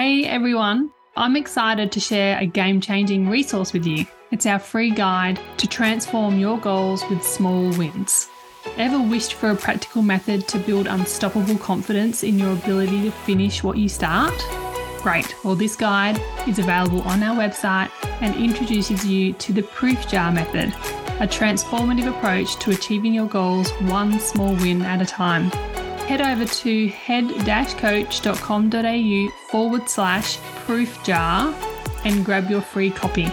Hey everyone, I'm excited to share a game changing resource with you. It's our free guide to transform your goals with small wins. Ever wished for a practical method to build unstoppable confidence in your ability to finish what you start? Great, well, this guide is available on our website and introduces you to the proof jar method, a transformative approach to achieving your goals one small win at a time head over to head-coach.com.au forward slash proof jar and grab your free copy.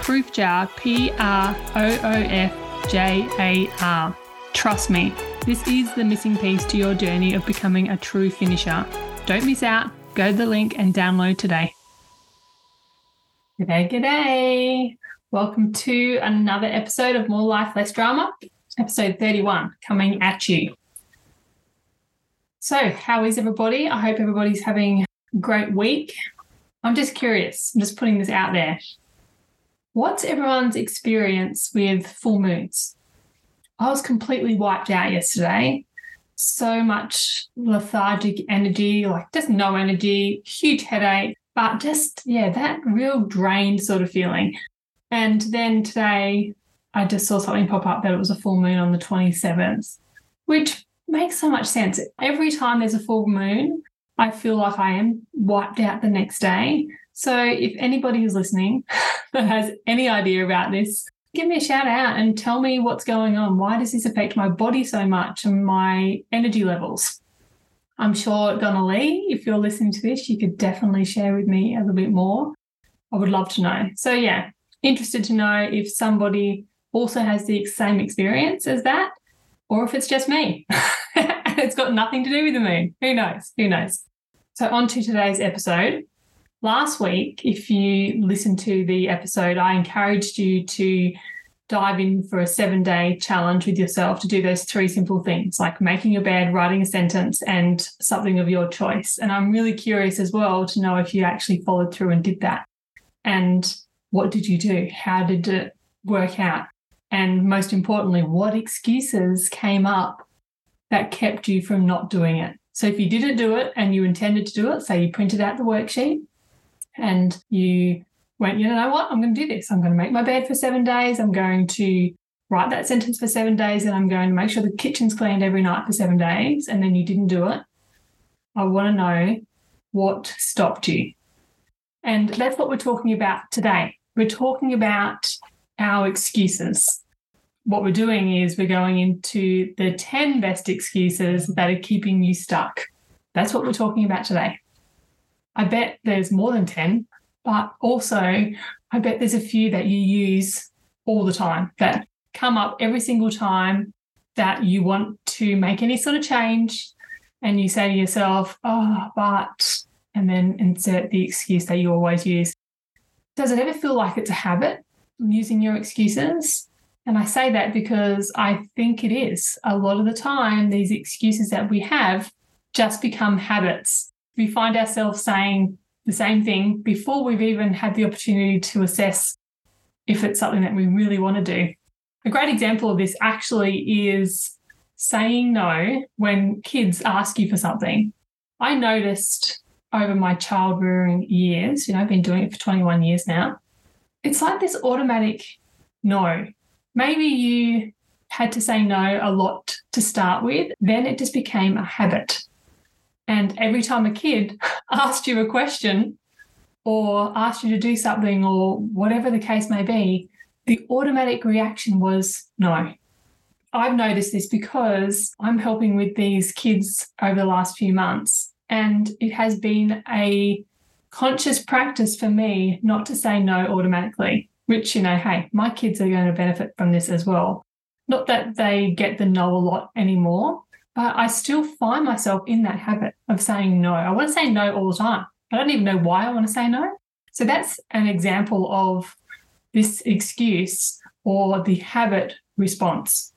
Proof jar, P R O O F J A R. Trust me, this is the missing piece to your journey of becoming a true finisher. Don't miss out. Go to the link and download today. G'day, g'day. Welcome to another episode of More Life, Less Drama, episode 31, coming at you. So, how is everybody? I hope everybody's having a great week. I'm just curious, I'm just putting this out there. What's everyone's experience with full moons? I was completely wiped out yesterday. So much lethargic energy, like just no energy, huge headache, but just, yeah, that real drained sort of feeling. And then today, I just saw something pop up that it was a full moon on the 27th, which makes so much sense. Every time there's a full moon, I feel like I am wiped out the next day. So if anybody who's listening that has any idea about this, give me a shout out and tell me what's going on. Why does this affect my body so much and my energy levels? I'm sure Donna Lee, if you're listening to this, you could definitely share with me a little bit more. I would love to know. So yeah, interested to know if somebody also has the same experience as that or if it's just me. it's got nothing to do with the moon. Who knows? Who knows? So, on to today's episode. Last week, if you listened to the episode, I encouraged you to dive in for a seven day challenge with yourself to do those three simple things like making your bed, writing a sentence, and something of your choice. And I'm really curious as well to know if you actually followed through and did that. And what did you do? How did it work out? And most importantly, what excuses came up that kept you from not doing it? So if you didn't do it and you intended to do it, say you printed out the worksheet and you went, you know what, I'm going to do this. I'm going to make my bed for seven days. I'm going to write that sentence for seven days and I'm going to make sure the kitchen's cleaned every night for seven days. And then you didn't do it. I want to know what stopped you. And that's what we're talking about today. We're talking about our excuses. What we're doing is we're going into the 10 best excuses that are keeping you stuck. That's what we're talking about today. I bet there's more than 10, but also I bet there's a few that you use all the time that come up every single time that you want to make any sort of change and you say to yourself, oh, but, and then insert the excuse that you always use. Does it ever feel like it's a habit? using your excuses. And I say that because I think it is. A lot of the time, these excuses that we have just become habits. We find ourselves saying the same thing before we've even had the opportunity to assess if it's something that we really want to do. A great example of this actually is saying no when kids ask you for something. I noticed over my child rearing years, you know, I've been doing it for 21 years now, it's like this automatic no. Maybe you had to say no a lot to start with, then it just became a habit. And every time a kid asked you a question or asked you to do something or whatever the case may be, the automatic reaction was no. I've noticed this because I'm helping with these kids over the last few months, and it has been a conscious practice for me not to say no automatically, which, you know, hey, my kids are going to benefit from this as well. Not that they get the no a lot anymore, but I still find myself in that habit of saying no. I want to say no all the time. I don't even know why I want to say no. So that's an example of this excuse or the habit response.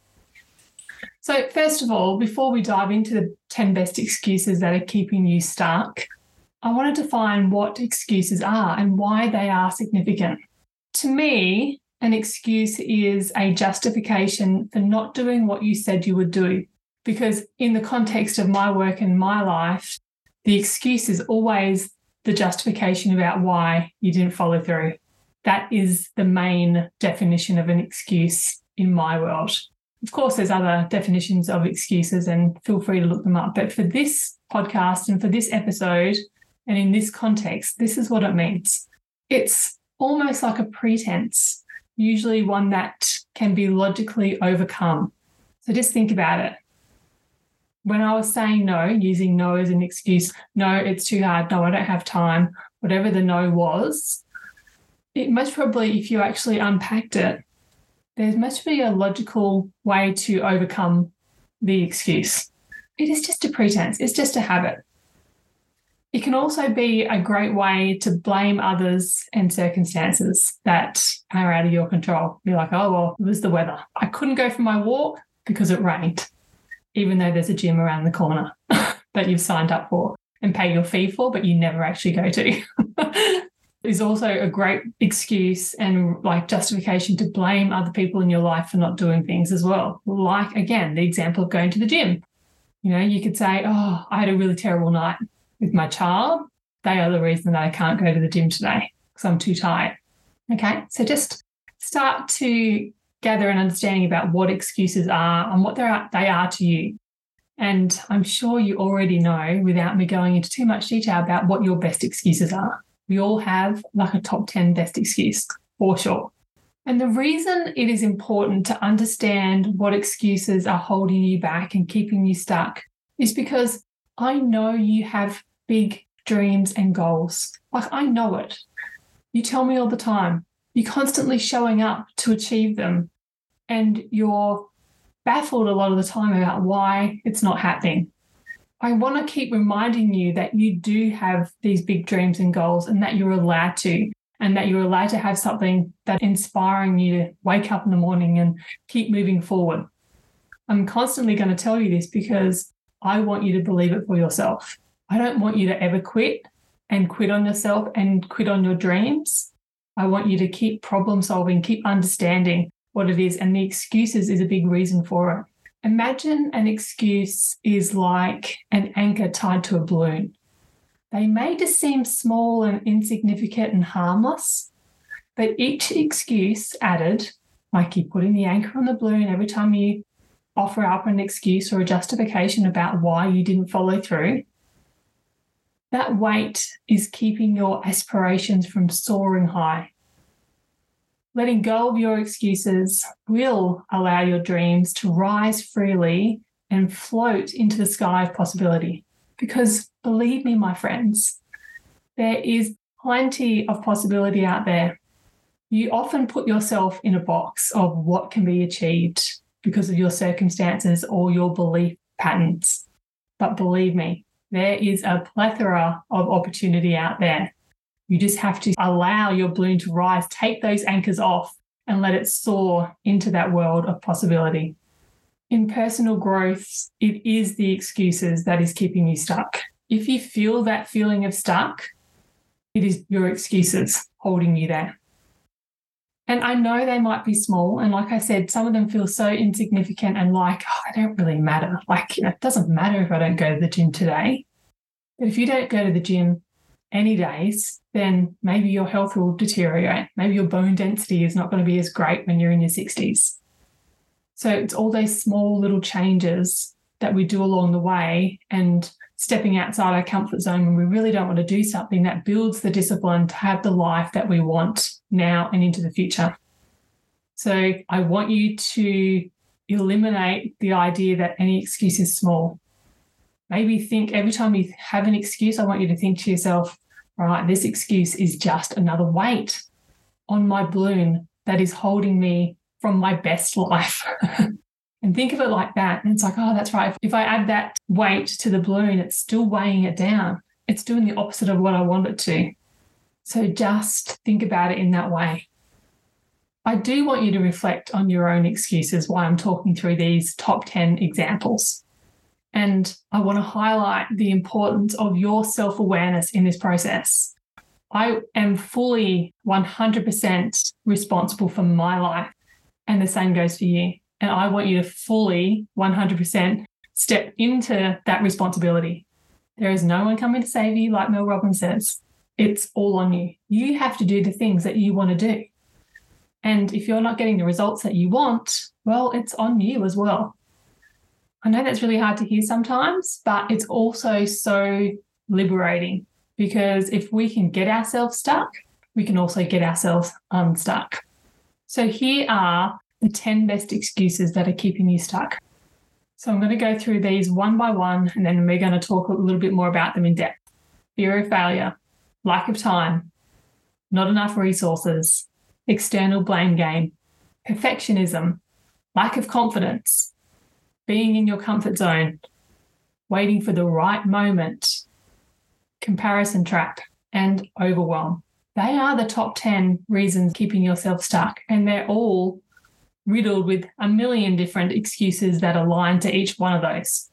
So, first of all, before we dive into the 10 best excuses that are keeping you stuck, I wanted to define what excuses are and why they are significant. To me, an excuse is a justification for not doing what you said you would do. Because in the context of my work and my life, the excuse is always the justification about why you didn't follow through. That is the main definition of an excuse in my world. Of course, there's other definitions of excuses, and feel free to look them up. But for this podcast and for this episode, and in this context, this is what it means. It's almost like a pretense, usually one that can be logically overcome. So just think about it. When I was saying no, using no as an excuse, no, it's too hard, no, I don't have time, whatever the no was, it most probably, if you actually unpacked it, there must be a logical way to overcome the excuse. It is just a pretense, it's just a habit. It can also be a great way to blame others and circumstances that are out of your control. You're like, oh, well, it was the weather. I couldn't go for my walk because it rained, even though there's a gym around the corner that you've signed up for and pay your fee for, but you never actually go to. is also a great excuse and like justification to blame other people in your life for not doing things as well. Like, again, the example of going to the gym. You know, you could say, Oh, I had a really terrible night with my child. They are the reason that I can't go to the gym today because I'm too tired. Okay. So just start to gather an understanding about what excuses are and what they are, they are to you. And I'm sure you already know without me going into too much detail about what your best excuses are. We all have like a top 10 best excuse for sure. And the reason it is important to understand what excuses are holding you back and keeping you stuck is because I know you have big dreams and goals. Like I know it. You tell me all the time. You're constantly showing up to achieve them. And you're baffled a lot of the time about why it's not happening. I want to keep reminding you that you do have these big dreams and goals and that you're allowed to, and that you're allowed to have something that's inspiring you to wake up in the morning and keep moving forward. I'm constantly going to tell you this because I want you to believe it for yourself. I don't want you to ever quit and quit on yourself and quit on your dreams. I want you to keep problem solving, keep understanding what it is. And the excuses is a big reason for it. Imagine an excuse is like an anchor tied to a balloon. They may just seem small and insignificant and harmless, but each excuse added, like you putting the anchor on the balloon every time you offer up an excuse or a justification about why you didn't follow through, that weight is keeping your aspirations from soaring high. Letting go of your excuses will allow your dreams to rise freely and float into the sky of possibility. Because believe me, my friends, there is plenty of possibility out there. You often put yourself in a box of what can be achieved because of your circumstances or your belief patterns. But believe me, there is a plethora of opportunity out there. You just have to allow your balloon to rise, take those anchors off, and let it soar into that world of possibility. In personal growth, it is the excuses that is keeping you stuck. If you feel that feeling of stuck, it is your excuses holding you there. And I know they might be small. And like I said, some of them feel so insignificant and like, oh, they don't really matter. Like, you know, it doesn't matter if I don't go to the gym today. But if you don't go to the gym any days, then maybe your health will deteriorate. Maybe your bone density is not going to be as great when you're in your 60s. So it's all those small little changes that we do along the way and stepping outside our comfort zone when we really don't want to do something that builds the discipline to have the life that we want now and into the future. So I want you to eliminate the idea that any excuse is small maybe think every time you have an excuse, I want you to think to yourself, right, this excuse is just another weight on my balloon that is holding me from my best life. and think of it like that. And it's like, oh, that's right. If I add that weight to the balloon, it's still weighing it down. It's doing the opposite of what I want it to. So just think about it in that way. I do want you to reflect on your own excuses while I'm talking through these top 10 examples. And I want to highlight the importance of your self awareness in this process. I am fully 100% responsible for my life. And the same goes for you. And I want you to fully 100% step into that responsibility. There is no one coming to save you, like Mel Robbins says. it's all on you. You have to do the things that you want to do. And if you're not getting the results that you want, well, it's on you as well. I know that's really hard to hear sometimes, but it's also so liberating because if we can get ourselves stuck, we can also get ourselves unstuck. So here are the 10 best excuses that are keeping you stuck. So I'm going to go through these one by one, and then we're going to talk a little bit more about them in depth. Fear of failure, lack of time, not enough resources, external blame game, perfectionism, lack of confidence, being in your comfort zone, waiting for the right moment, comparison trap, and overwhelm. They are the top 10 reasons keeping yourself stuck, and they're all riddled with a million different excuses that align to each one of those.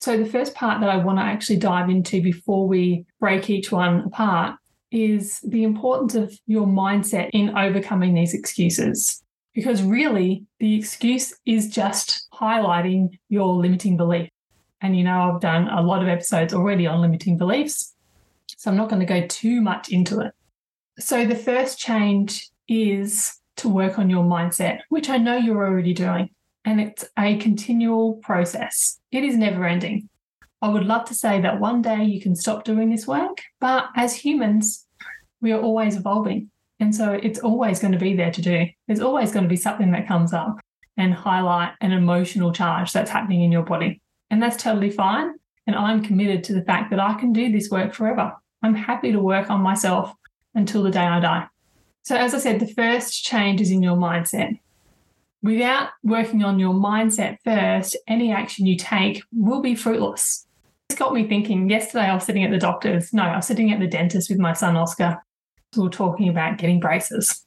So, the first part that I want to actually dive into before we break each one apart is the importance of your mindset in overcoming these excuses. Because really, the excuse is just highlighting your limiting belief. And you know, I've done a lot of episodes already on limiting beliefs. So I'm not going to go too much into it. So the first change is to work on your mindset, which I know you're already doing. And it's a continual process, it is never ending. I would love to say that one day you can stop doing this work, but as humans, we are always evolving. And so it's always going to be there to do. There's always going to be something that comes up and highlight an emotional charge that's happening in your body. And that's totally fine. And I'm committed to the fact that I can do this work forever. I'm happy to work on myself until the day I die. So, as I said, the first change is in your mindset. Without working on your mindset first, any action you take will be fruitless. This got me thinking. Yesterday, I was sitting at the doctor's. No, I was sitting at the dentist with my son, Oscar. We were talking about getting braces.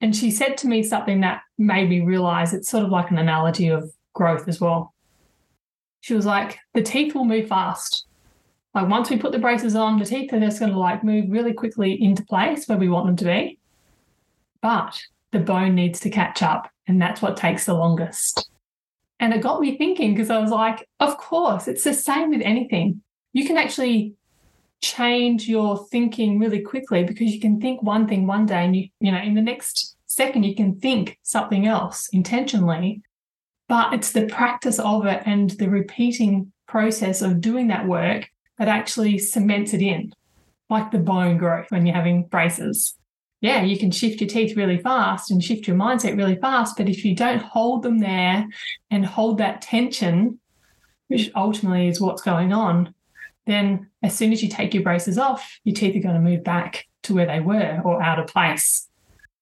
And she said to me something that made me realize it's sort of like an analogy of growth as well. She was like, the teeth will move fast. Like once we put the braces on, the teeth are just going to like move really quickly into place where we want them to be. But the bone needs to catch up, and that's what takes the longest. And it got me thinking because I was like, of course, it's the same with anything. You can actually change your thinking really quickly because you can think one thing one day and you, you know, in the next second, you can think something else intentionally. But it's the practice of it and the repeating process of doing that work that actually cements it in, like the bone growth when you're having braces. Yeah, you can shift your teeth really fast and shift your mindset really fast. But if you don't hold them there and hold that tension, which ultimately is what's going on, then as soon as you take your braces off, your teeth are going to move back to where they were or out of place.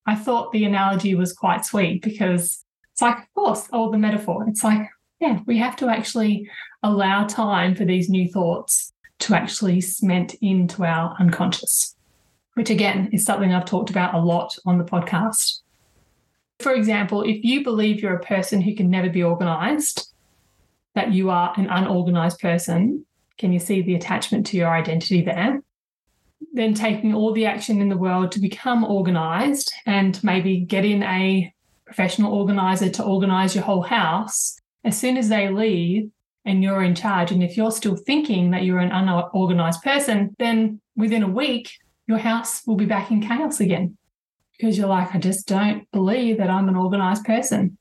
I thought the analogy was quite sweet because it's like, of course, all the metaphor. It's like, yeah, we have to actually allow time for these new thoughts to actually cement into our unconscious, which again is something I've talked about a lot on the podcast. For example, if you believe you're a person who can never be organized, that you are an unorganized person, can you see the attachment to your identity there? Then taking all the action in the world to become organized and maybe get in a professional organizer to organize your whole house. As soon as they leave, and you're in charge. And if you're still thinking that you're an unorganized person, then within a week, your house will be back in chaos again because you're like, I just don't believe that I'm an organized person.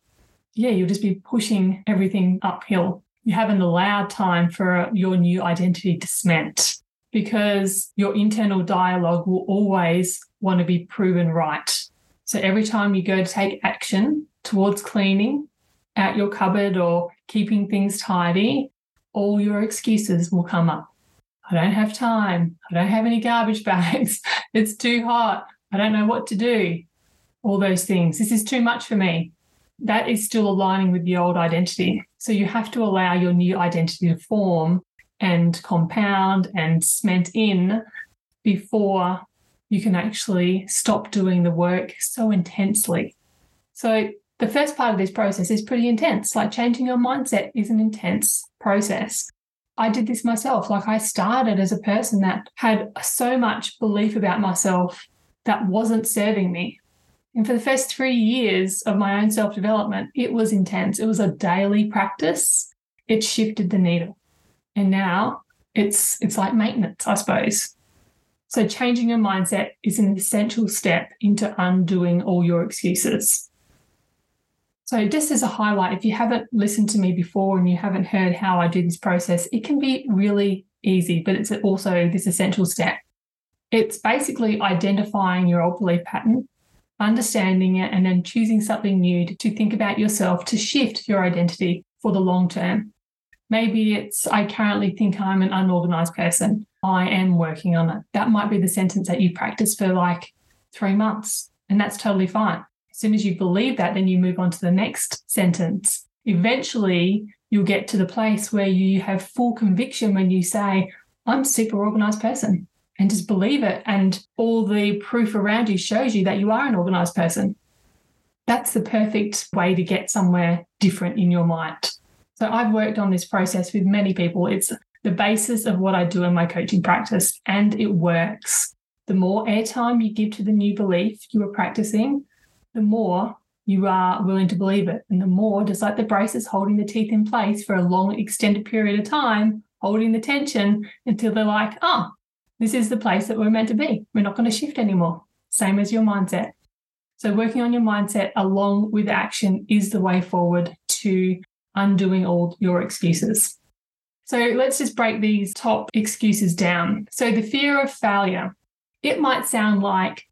Yeah, you'll just be pushing everything uphill. You haven't allowed time for your new identity to cement because your internal dialogue will always want to be proven right. So every time you go to take action towards cleaning out your cupboard or keeping things tidy, all your excuses will come up. I don't have time. I don't have any garbage bags. it's too hot. I don't know what to do. All those things. This is too much for me. That is still aligning with the old identity. So you have to allow your new identity to form and compound and cement in before you can actually stop doing the work so intensely. So the first part of this process is pretty intense. Like changing your mindset is an intense process. I did this myself. Like I started as a person that had so much belief about myself that wasn't serving me. And for the first three years of my own self development, it was intense. It was a daily practice. It shifted the needle. And now it's it's like maintenance, I suppose. So, changing your mindset is an essential step into undoing all your excuses. So, just as a highlight, if you haven't listened to me before and you haven't heard how I do this process, it can be really easy, but it's also this essential step. It's basically identifying your old belief pattern, understanding it, and then choosing something new to think about yourself to shift your identity for the long term. Maybe it's, I currently think I'm an unorganized person. I am working on it. That might be the sentence that you practice for like three months, and that's totally fine. As soon as you believe that, then you move on to the next sentence. Eventually, you'll get to the place where you have full conviction when you say, I'm a super organized person, and just believe it. And all the proof around you shows you that you are an organized person. That's the perfect way to get somewhere different in your mind. So I've worked on this process with many people. It's the basis of what I do in my coaching practice, and it works. The more airtime you give to the new belief you are practicing, the more you are willing to believe it. And the more, just like the braces holding the teeth in place for a long, extended period of time, holding the tension until they're like, oh, this is the place that we're meant to be. We're not going to shift anymore. Same as your mindset. So, working on your mindset along with action is the way forward to undoing all your excuses. So, let's just break these top excuses down. So, the fear of failure, it might sound like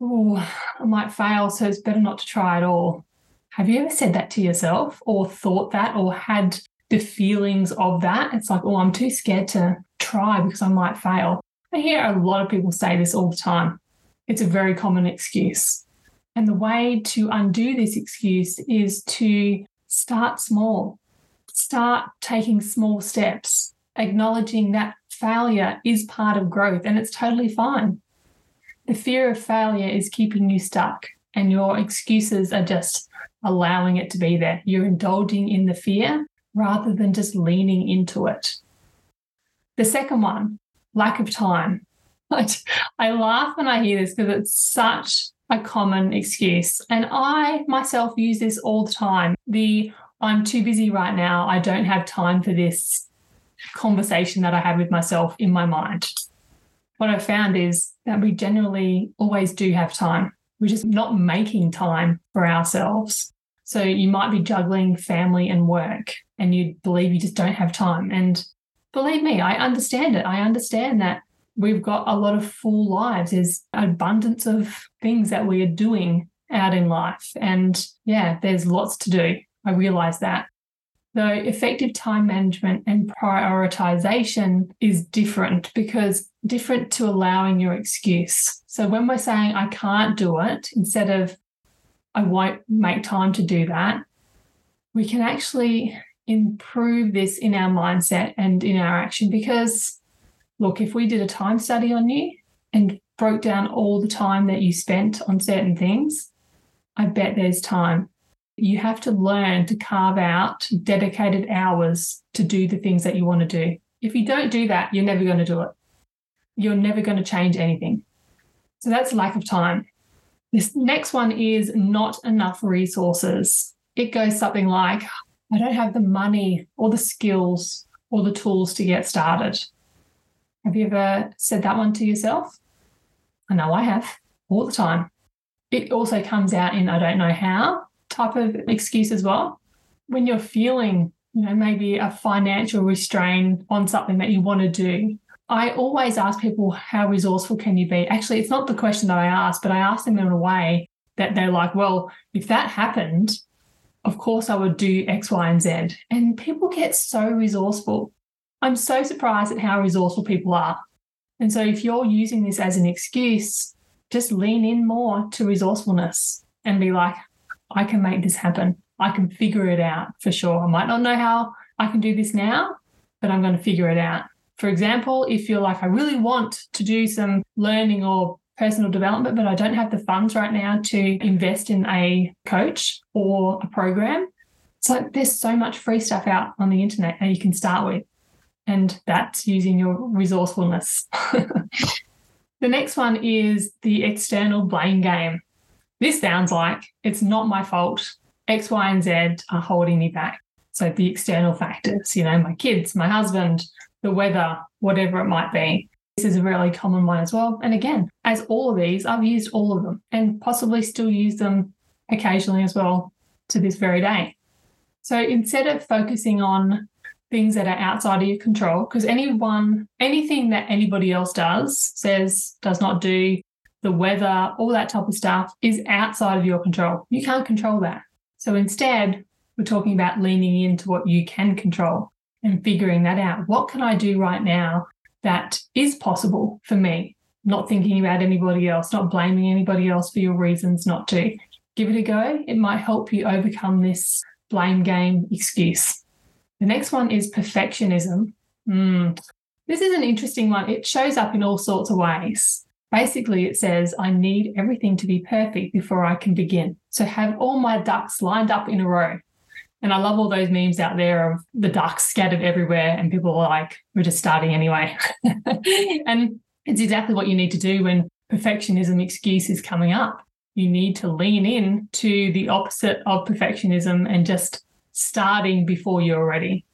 oh, I might fail, so it's better not to try at all. Have you ever said that to yourself or thought that or had the feelings of that? It's like, oh, I'm too scared to try because I might fail. I hear a lot of people say this all the time. It's a very common excuse. And the way to undo this excuse is to start small, start taking small steps, acknowledging that failure is part of growth and it's totally fine. The fear of failure is keeping you stuck, and your excuses are just allowing it to be there. You're indulging in the fear rather than just leaning into it. The second one, lack of time. I laugh when I hear this because it's such a common excuse. And I myself use this all the time. The I'm too busy right now. I don't have time for this conversation that I have with myself in my mind what I've found is that we generally always do have time. We're just not making time for ourselves. So you might be juggling family and work and you believe you just don't have time. And believe me, I understand it. I understand that we've got a lot of full lives. There's abundance of things that we are doing out in life. And yeah, there's lots to do. I realize that. Though effective time management and prioritization is different because different to allowing your excuse. So when we're saying, I can't do it, instead of, I won't make time to do that, we can actually improve this in our mindset and in our action because, look, if we did a time study on you and broke down all the time that you spent on certain things, I bet there's time you have to learn to carve out dedicated hours to do the things that you want to do. If you don't do that, you're never going to do it. You're never going to change anything. So that's lack of time. This next one is not enough resources. It goes something like I don't have the money or the skills or the tools to get started. Have you ever said that one to yourself? I know I have all the time. It also comes out in I don't know how type of excuse as well. When you're feeling, you know, maybe a financial restraint on something that you want to do, I always ask people, how resourceful can you be? Actually, it's not the question that I ask, but I ask them in a way that they're like, well, if that happened, of course I would do X, Y, and Z. And people get so resourceful. I'm so surprised at how resourceful people are. And so if you're using this as an excuse, just lean in more to resourcefulness and be like, I can make this happen. I can figure it out for sure. I might not know how I can do this now, but I'm going to figure it out. For example, if you're like, I really want to do some learning or personal development, but I don't have the funds right now to invest in a coach or a program. So there's so much free stuff out on the internet that you can start with. And that's using your resourcefulness. the next one is the external blame game. This sounds like it's not my fault. X, Y, and Z are holding me back. So the external factors, you know, my kids, my husband, the weather, whatever it might be. This is a really common one as well. And again, as all of these, I've used all of them and possibly still use them occasionally as well to this very day. So instead of focusing on things that are outside of your control, because anyone, anything that anybody else does, says, does not do, the weather, all that type of stuff is outside of your control. You can't control that. So instead, we're talking about leaning into what you can control and figuring that out. What can I do right now that is possible for me? Not thinking about anybody else, not blaming anybody else for your reasons not to. Give it a go. It might help you overcome this blame game excuse. The next one is perfectionism. Mm. This is an interesting one. It shows up in all sorts of ways. Basically, it says, I need everything to be perfect before I can begin. So have all my ducks lined up in a row. And I love all those memes out there of the ducks scattered everywhere, and people are like, we're just starting anyway. and it's exactly what you need to do when perfectionism excuse is coming up. You need to lean in to the opposite of perfectionism and just starting before you're ready.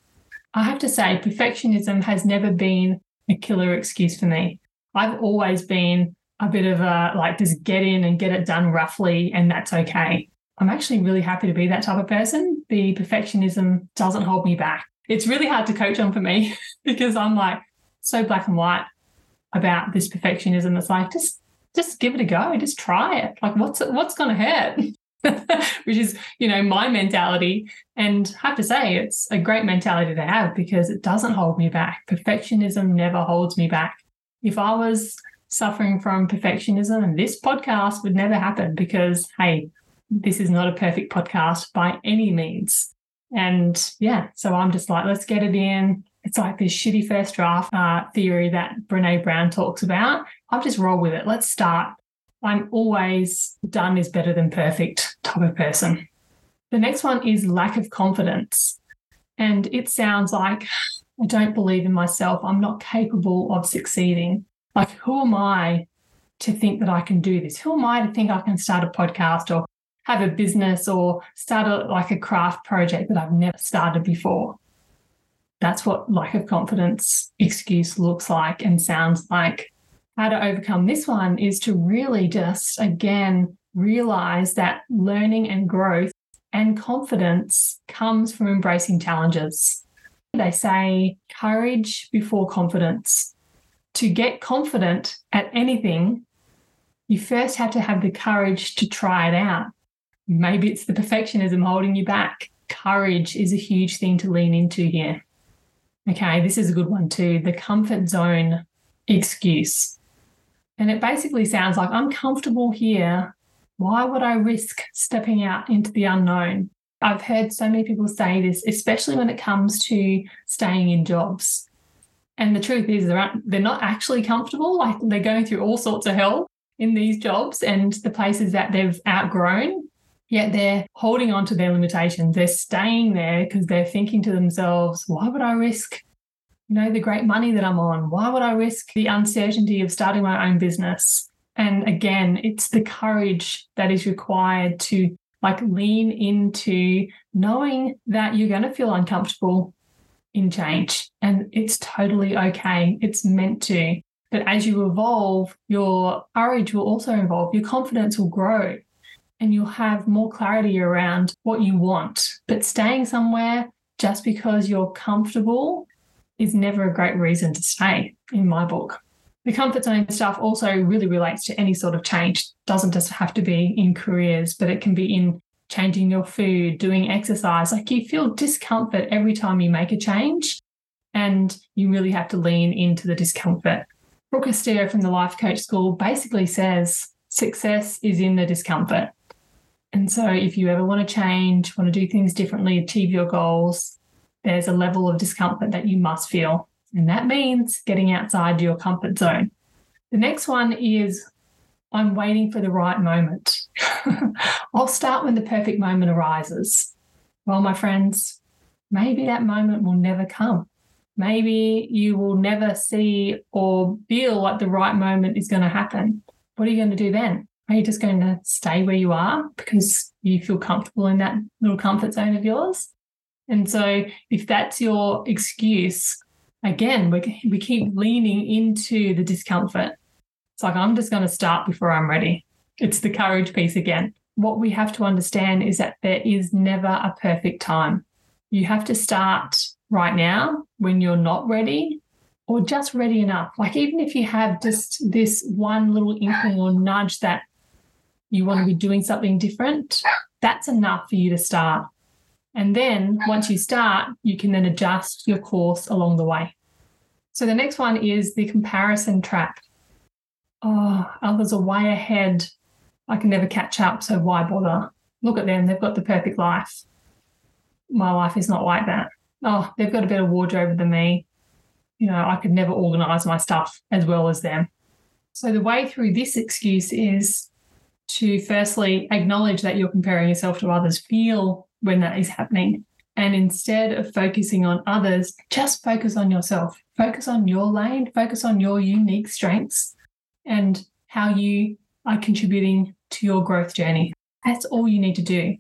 I have to say, perfectionism has never been a killer excuse for me. I've always been a bit of a like just get in and get it done roughly, and that's okay. I'm actually really happy to be that type of person. The perfectionism doesn't hold me back. It's really hard to coach on for me because I'm like so black and white about this perfectionism. It's like just just give it a go, just try it. Like what's what's going to hurt? Which is, you know, my mentality. And I have to say, it's a great mentality to have because it doesn't hold me back. Perfectionism never holds me back. If I was suffering from perfectionism, this podcast would never happen because, hey, this is not a perfect podcast by any means. And yeah, so I'm just like, let's get it in. It's like this shitty first draft uh, theory that Brene Brown talks about. I'll just roll with it. Let's start. I'm always done is better than perfect type of person. The next one is lack of confidence. And it sounds like I don't believe in myself. I'm not capable of succeeding. Like, who am I to think that I can do this? Who am I to think I can start a podcast or have a business or start a, like a craft project that I've never started before. That's what lack of confidence excuse looks like and sounds like. How to overcome this one is to really just, again, realize that learning and growth and confidence comes from embracing challenges. They say courage before confidence. To get confident at anything, you first have to have the courage to try it out. Maybe it's the perfectionism holding you back. Courage is a huge thing to lean into here. Okay, this is a good one too. The comfort zone excuse. And it basically sounds like I'm comfortable here. Why would I risk stepping out into the unknown? I've heard so many people say this, especially when it comes to staying in jobs. And the truth is, they're, they're not actually comfortable. Like they're going through all sorts of hell in these jobs and the places that they've outgrown yet they're holding on to their limitations. They're staying there because they're thinking to themselves, why would I risk, you know, the great money that I'm on? Why would I risk the uncertainty of starting my own business? And again, it's the courage that is required to like lean into knowing that you're going to feel uncomfortable in change and it's totally okay. It's meant to. But as you evolve, your courage will also evolve, your confidence will grow and you'll have more clarity around what you want. But staying somewhere just because you're comfortable is never a great reason to stay, in my book. The comfort zone stuff also really relates to any sort of change. Doesn't just have to be in careers, but it can be in changing your food, doing exercise. Like you feel discomfort every time you make a change, and you really have to lean into the discomfort. Brooke Castillo from the Life Coach School basically says success is in the discomfort. And so, if you ever want to change, want to do things differently, achieve your goals, there's a level of discomfort that you must feel. And that means getting outside your comfort zone. The next one is I'm waiting for the right moment. I'll start when the perfect moment arises. Well, my friends, maybe that moment will never come. Maybe you will never see or feel like the right moment is going to happen. What are you going to do then? Are you just going to stay where you are because you feel comfortable in that little comfort zone of yours? And so, if that's your excuse, again, we, we keep leaning into the discomfort. It's like, I'm just going to start before I'm ready. It's the courage piece again. What we have to understand is that there is never a perfect time. You have to start right now when you're not ready or just ready enough. Like, even if you have just this one little inkling or nudge that you want to be doing something different, that's enough for you to start. And then once you start, you can then adjust your course along the way. So the next one is the comparison trap. Oh, others are way ahead. I can never catch up, so why bother? Look at them, they've got the perfect life. My life is not like that. Oh, they've got a better wardrobe than me. You know, I could never organize my stuff as well as them. So the way through this excuse is to firstly acknowledge that you're comparing yourself to others, feel when that is happening. And instead of focusing on others, just focus on yourself. Focus on your lane, focus on your unique strengths and how you are contributing to your growth journey. That's all you need to do.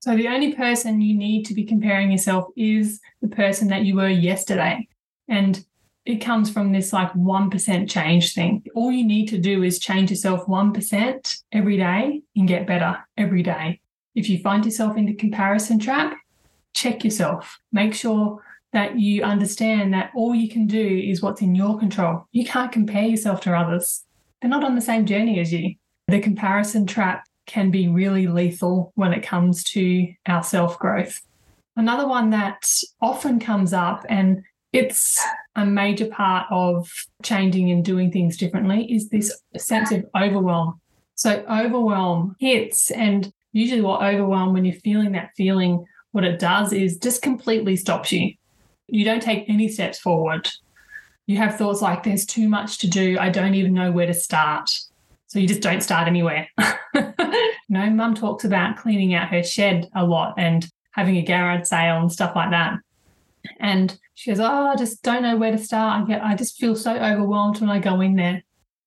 So, the only person you need to be comparing yourself is the person that you were yesterday. And it comes from this like 1% change thing. All you need to do is change yourself 1% every day and get better every day. If you find yourself in the comparison trap, check yourself. Make sure that you understand that all you can do is what's in your control. You can't compare yourself to others, they're not on the same journey as you. The comparison trap can be really lethal when it comes to our self growth. Another one that often comes up, and it's a major part of changing and doing things differently, is this sense of overwhelm. So, overwhelm hits, and usually, what overwhelm, when you're feeling that feeling, what it does is just completely stops you. You don't take any steps forward. You have thoughts like, there's too much to do. I don't even know where to start. So you just don't start anywhere. know, mum talks about cleaning out her shed a lot and having a garage sale and stuff like that. And she goes, Oh, I just don't know where to start. I get I just feel so overwhelmed when I go in there.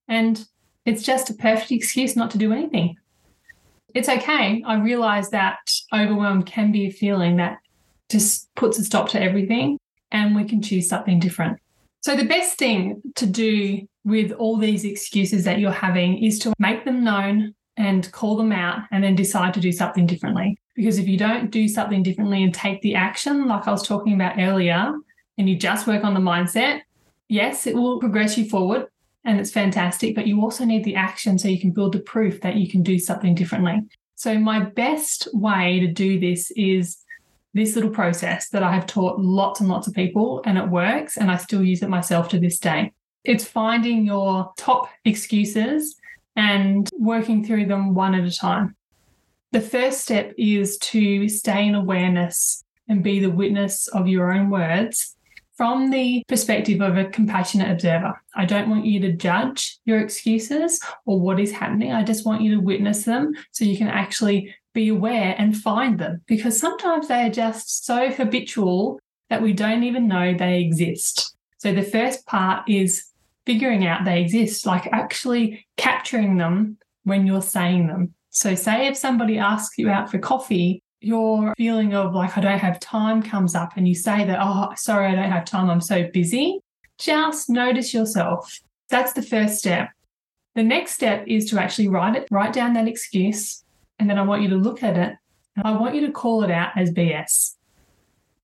And it's just a perfect excuse not to do anything it's okay. I realize that overwhelm can be a feeling that just puts a stop to everything and we can choose something different. So, the best thing to do with all these excuses that you're having is to make them known and call them out and then decide to do something differently. Because if you don't do something differently and take the action, like I was talking about earlier, and you just work on the mindset, yes, it will progress you forward and it's fantastic, but you also need the action so you can build the proof that you can do something differently. So, my best way to do this is this little process that I have taught lots and lots of people, and it works, and I still use it myself to this day. It's finding your top excuses and working through them one at a time. The first step is to stay in awareness and be the witness of your own words from the perspective of a compassionate observer. I don't want you to judge your excuses or what is happening. I just want you to witness them so you can actually be aware and find them because sometimes they are just so habitual that we don't even know they exist. So the first part is figuring out they exist, like actually capturing them when you're saying them. So, say if somebody asks you out for coffee, your feeling of like, I don't have time comes up and you say that, oh, sorry, I don't have time, I'm so busy, just notice yourself. That's the first step. The next step is to actually write it, write down that excuse, and then I want you to look at it. And I want you to call it out as BS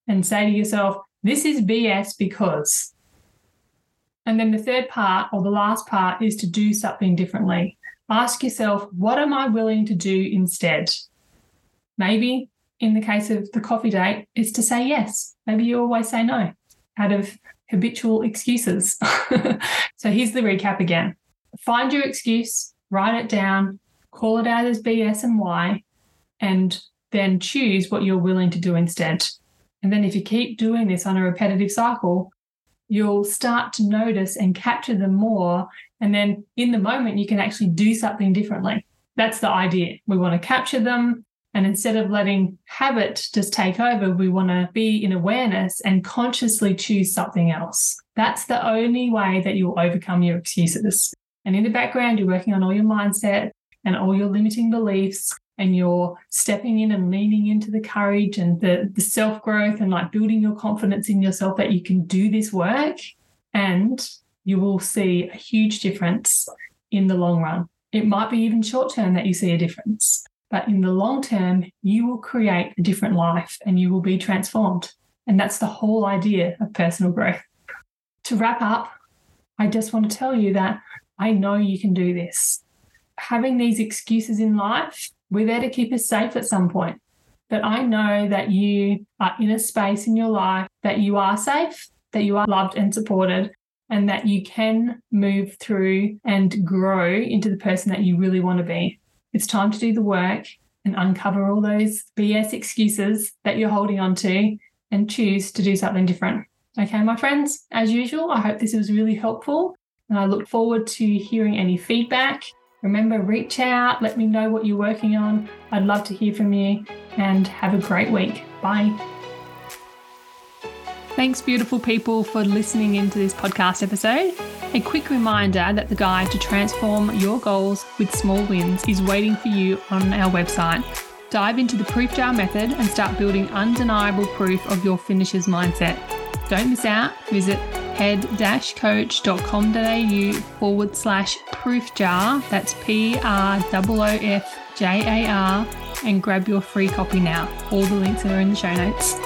and say to yourself, this is BS because. And then the third part or the last part is to do something differently. Ask yourself, what am I willing to do instead? Maybe in the case of the coffee date, it's to say yes. Maybe you always say no out of habitual excuses. so here's the recap again find your excuse, write it down, call it out as BS and why, and then choose what you're willing to do instead. And then if you keep doing this on a repetitive cycle, you'll start to notice and capture them more. And then in the moment, you can actually do something differently. That's the idea. We want to capture them, and instead of letting habit just take over, we want to be in awareness and consciously choose something else. That's the only way that you'll overcome your excuses. And in the background, you're working on all your mindset and all your limiting beliefs, and you're stepping in and leaning into the courage and the, the self growth and like building your confidence in yourself that you can do this work. and you will see a huge difference in the long run. It might be even short term that you see a difference, but in the long term, you will create a different life and you will be transformed. And that's the whole idea of personal growth. To wrap up, I just want to tell you that I know you can do this. Having these excuses in life, we're there to keep us safe at some point. But I know that you are in a space in your life that you are safe, that you are loved and supported, and that you can move through and grow into the person that you really want to be. It's time to do the work and uncover all those BS excuses that you're holding on to and choose to do something different. Okay, my friends, as usual, I hope this was really helpful and I look forward to hearing any feedback. Remember, reach out, let me know what you're working on. I'd love to hear from you and have a great week. Bye. Thanks, beautiful people, for listening into this podcast episode. A quick reminder that the guide to transform your goals with small wins is waiting for you on our website. Dive into the proof jar method and start building undeniable proof of your finisher's mindset. Don't miss out. Visit head-coach.com.au forward slash proof jar. That's P R O O F J A R and grab your free copy now. All the links are in the show notes.